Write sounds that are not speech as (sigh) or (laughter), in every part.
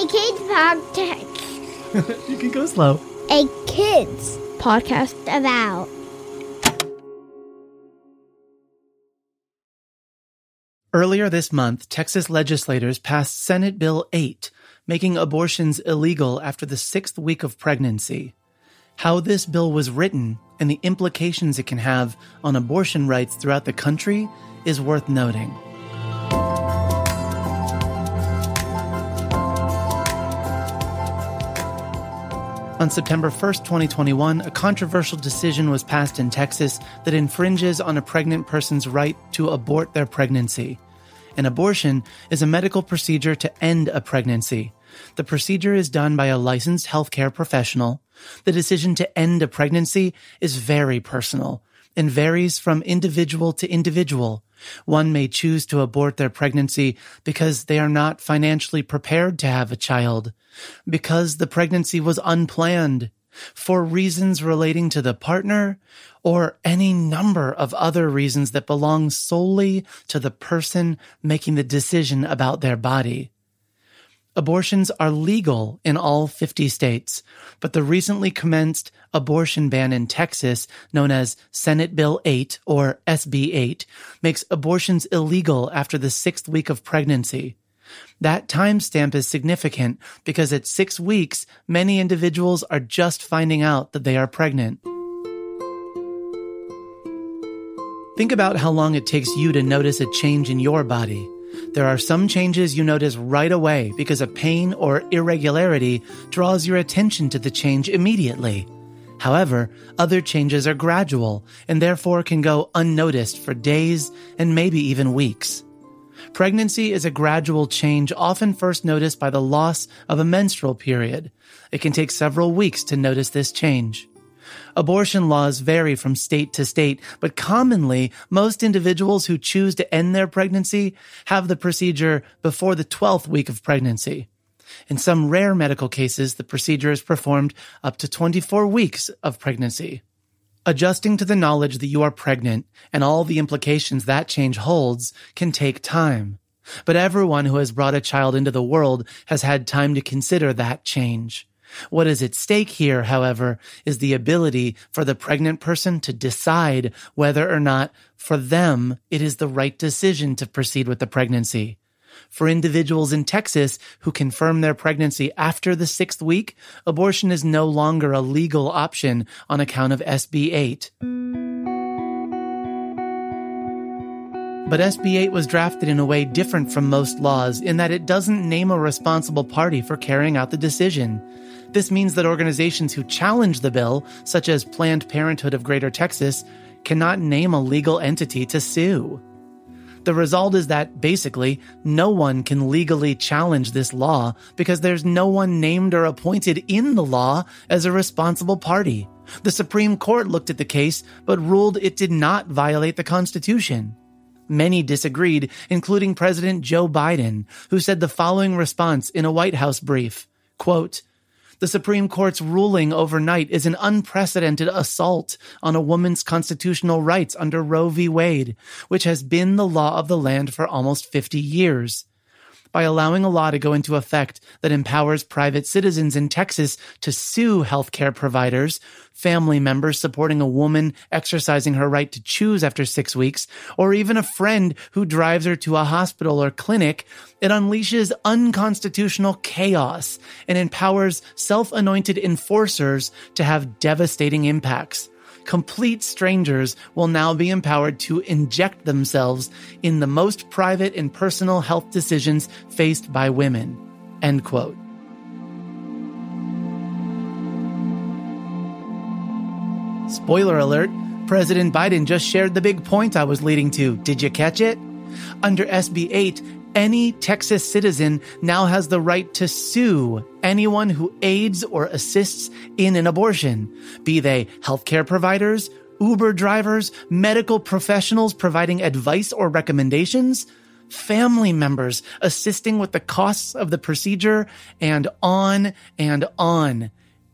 A kids podcast. (laughs) you can go slow. A kids podcast about. Earlier this month, Texas legislators passed Senate Bill 8, making abortions illegal after the sixth week of pregnancy. How this bill was written and the implications it can have on abortion rights throughout the country is worth noting. On September 1st, 2021, a controversial decision was passed in Texas that infringes on a pregnant person's right to abort their pregnancy. An abortion is a medical procedure to end a pregnancy. The procedure is done by a licensed healthcare professional. The decision to end a pregnancy is very personal and varies from individual to individual. One may choose to abort their pregnancy because they are not financially prepared to have a child, because the pregnancy was unplanned, for reasons relating to the partner, or any number of other reasons that belong solely to the person making the decision about their body. Abortions are legal in all 50 states, but the recently commenced abortion ban in Texas, known as Senate Bill 8 or SB 8, makes abortions illegal after the sixth week of pregnancy. That timestamp is significant because at six weeks, many individuals are just finding out that they are pregnant. Think about how long it takes you to notice a change in your body. There are some changes you notice right away because a pain or irregularity draws your attention to the change immediately. However, other changes are gradual and therefore can go unnoticed for days and maybe even weeks. Pregnancy is a gradual change often first noticed by the loss of a menstrual period. It can take several weeks to notice this change. Abortion laws vary from state to state, but commonly, most individuals who choose to end their pregnancy have the procedure before the 12th week of pregnancy. In some rare medical cases, the procedure is performed up to 24 weeks of pregnancy. Adjusting to the knowledge that you are pregnant and all the implications that change holds can take time. But everyone who has brought a child into the world has had time to consider that change. What is at stake here, however, is the ability for the pregnant person to decide whether or not for them it is the right decision to proceed with the pregnancy. For individuals in Texas who confirm their pregnancy after the sixth week, abortion is no longer a legal option on account of SB 8. But SB 8 was drafted in a way different from most laws in that it doesn't name a responsible party for carrying out the decision. This means that organizations who challenge the bill, such as Planned Parenthood of Greater Texas, cannot name a legal entity to sue. The result is that basically no one can legally challenge this law because there's no one named or appointed in the law as a responsible party. The Supreme Court looked at the case but ruled it did not violate the Constitution. Many disagreed, including President Joe Biden, who said the following response in a White House brief, quote, the Supreme Court's ruling overnight is an unprecedented assault on a woman's constitutional rights under Roe v. Wade, which has been the law of the land for almost 50 years by allowing a law to go into effect that empowers private citizens in Texas to sue healthcare providers, family members supporting a woman exercising her right to choose after six weeks, or even a friend who drives her to a hospital or clinic, it unleashes unconstitutional chaos and empowers self-anointed enforcers to have devastating impacts complete strangers will now be empowered to inject themselves in the most private and personal health decisions faced by women. End quote. Spoiler alert, President Biden just shared the big point I was leading to. Did you catch it? Under SB 8, any Texas citizen now has the right to sue anyone who aids or assists in an abortion, be they healthcare providers, Uber drivers, medical professionals providing advice or recommendations, family members assisting with the costs of the procedure, and on and on.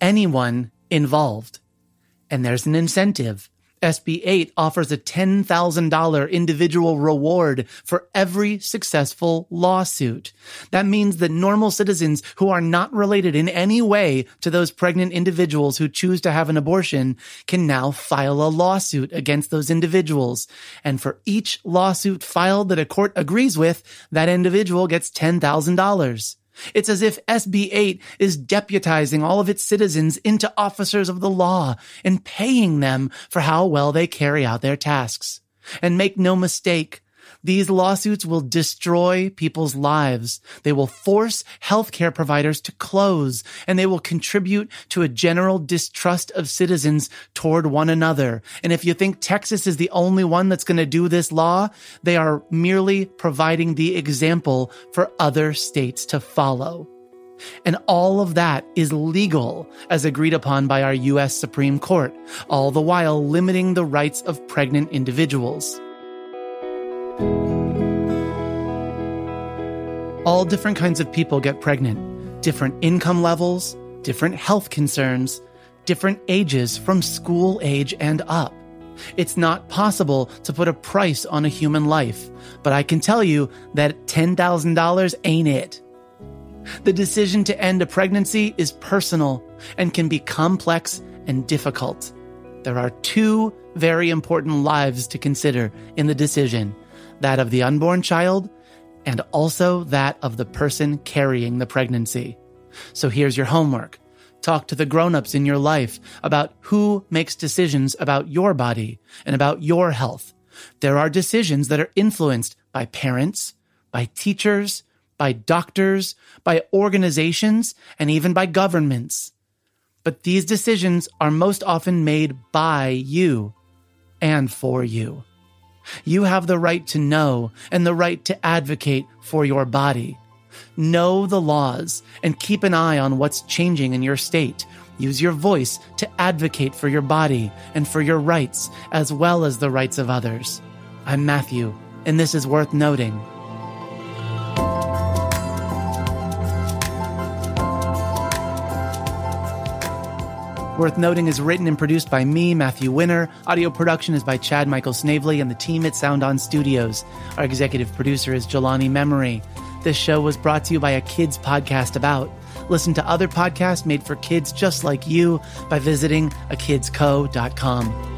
Anyone involved. And there's an incentive. SB 8 offers a $10,000 individual reward for every successful lawsuit. That means that normal citizens who are not related in any way to those pregnant individuals who choose to have an abortion can now file a lawsuit against those individuals. And for each lawsuit filed that a court agrees with, that individual gets $10,000. It's as if SB 8 is deputizing all of its citizens into officers of the law and paying them for how well they carry out their tasks. And make no mistake, these lawsuits will destroy people's lives. They will force healthcare providers to close and they will contribute to a general distrust of citizens toward one another. And if you think Texas is the only one that's going to do this law, they are merely providing the example for other states to follow. And all of that is legal as agreed upon by our U.S. Supreme Court, all the while limiting the rights of pregnant individuals. All different kinds of people get pregnant, different income levels, different health concerns, different ages from school age and up. It's not possible to put a price on a human life, but I can tell you that $10,000 ain't it. The decision to end a pregnancy is personal and can be complex and difficult. There are two very important lives to consider in the decision that of the unborn child and also that of the person carrying the pregnancy. So here's your homework. Talk to the grown-ups in your life about who makes decisions about your body and about your health. There are decisions that are influenced by parents, by teachers, by doctors, by organizations, and even by governments. But these decisions are most often made by you and for you. You have the right to know and the right to advocate for your body. Know the laws and keep an eye on what's changing in your state. Use your voice to advocate for your body and for your rights as well as the rights of others. I'm Matthew, and this is worth noting. Worth Noting is written and produced by me, Matthew Winner. Audio production is by Chad Michael Snavely and the team at Sound On Studios. Our executive producer is Jelani Memory. This show was brought to you by a kids podcast about. Listen to other podcasts made for kids just like you by visiting akidsco.com.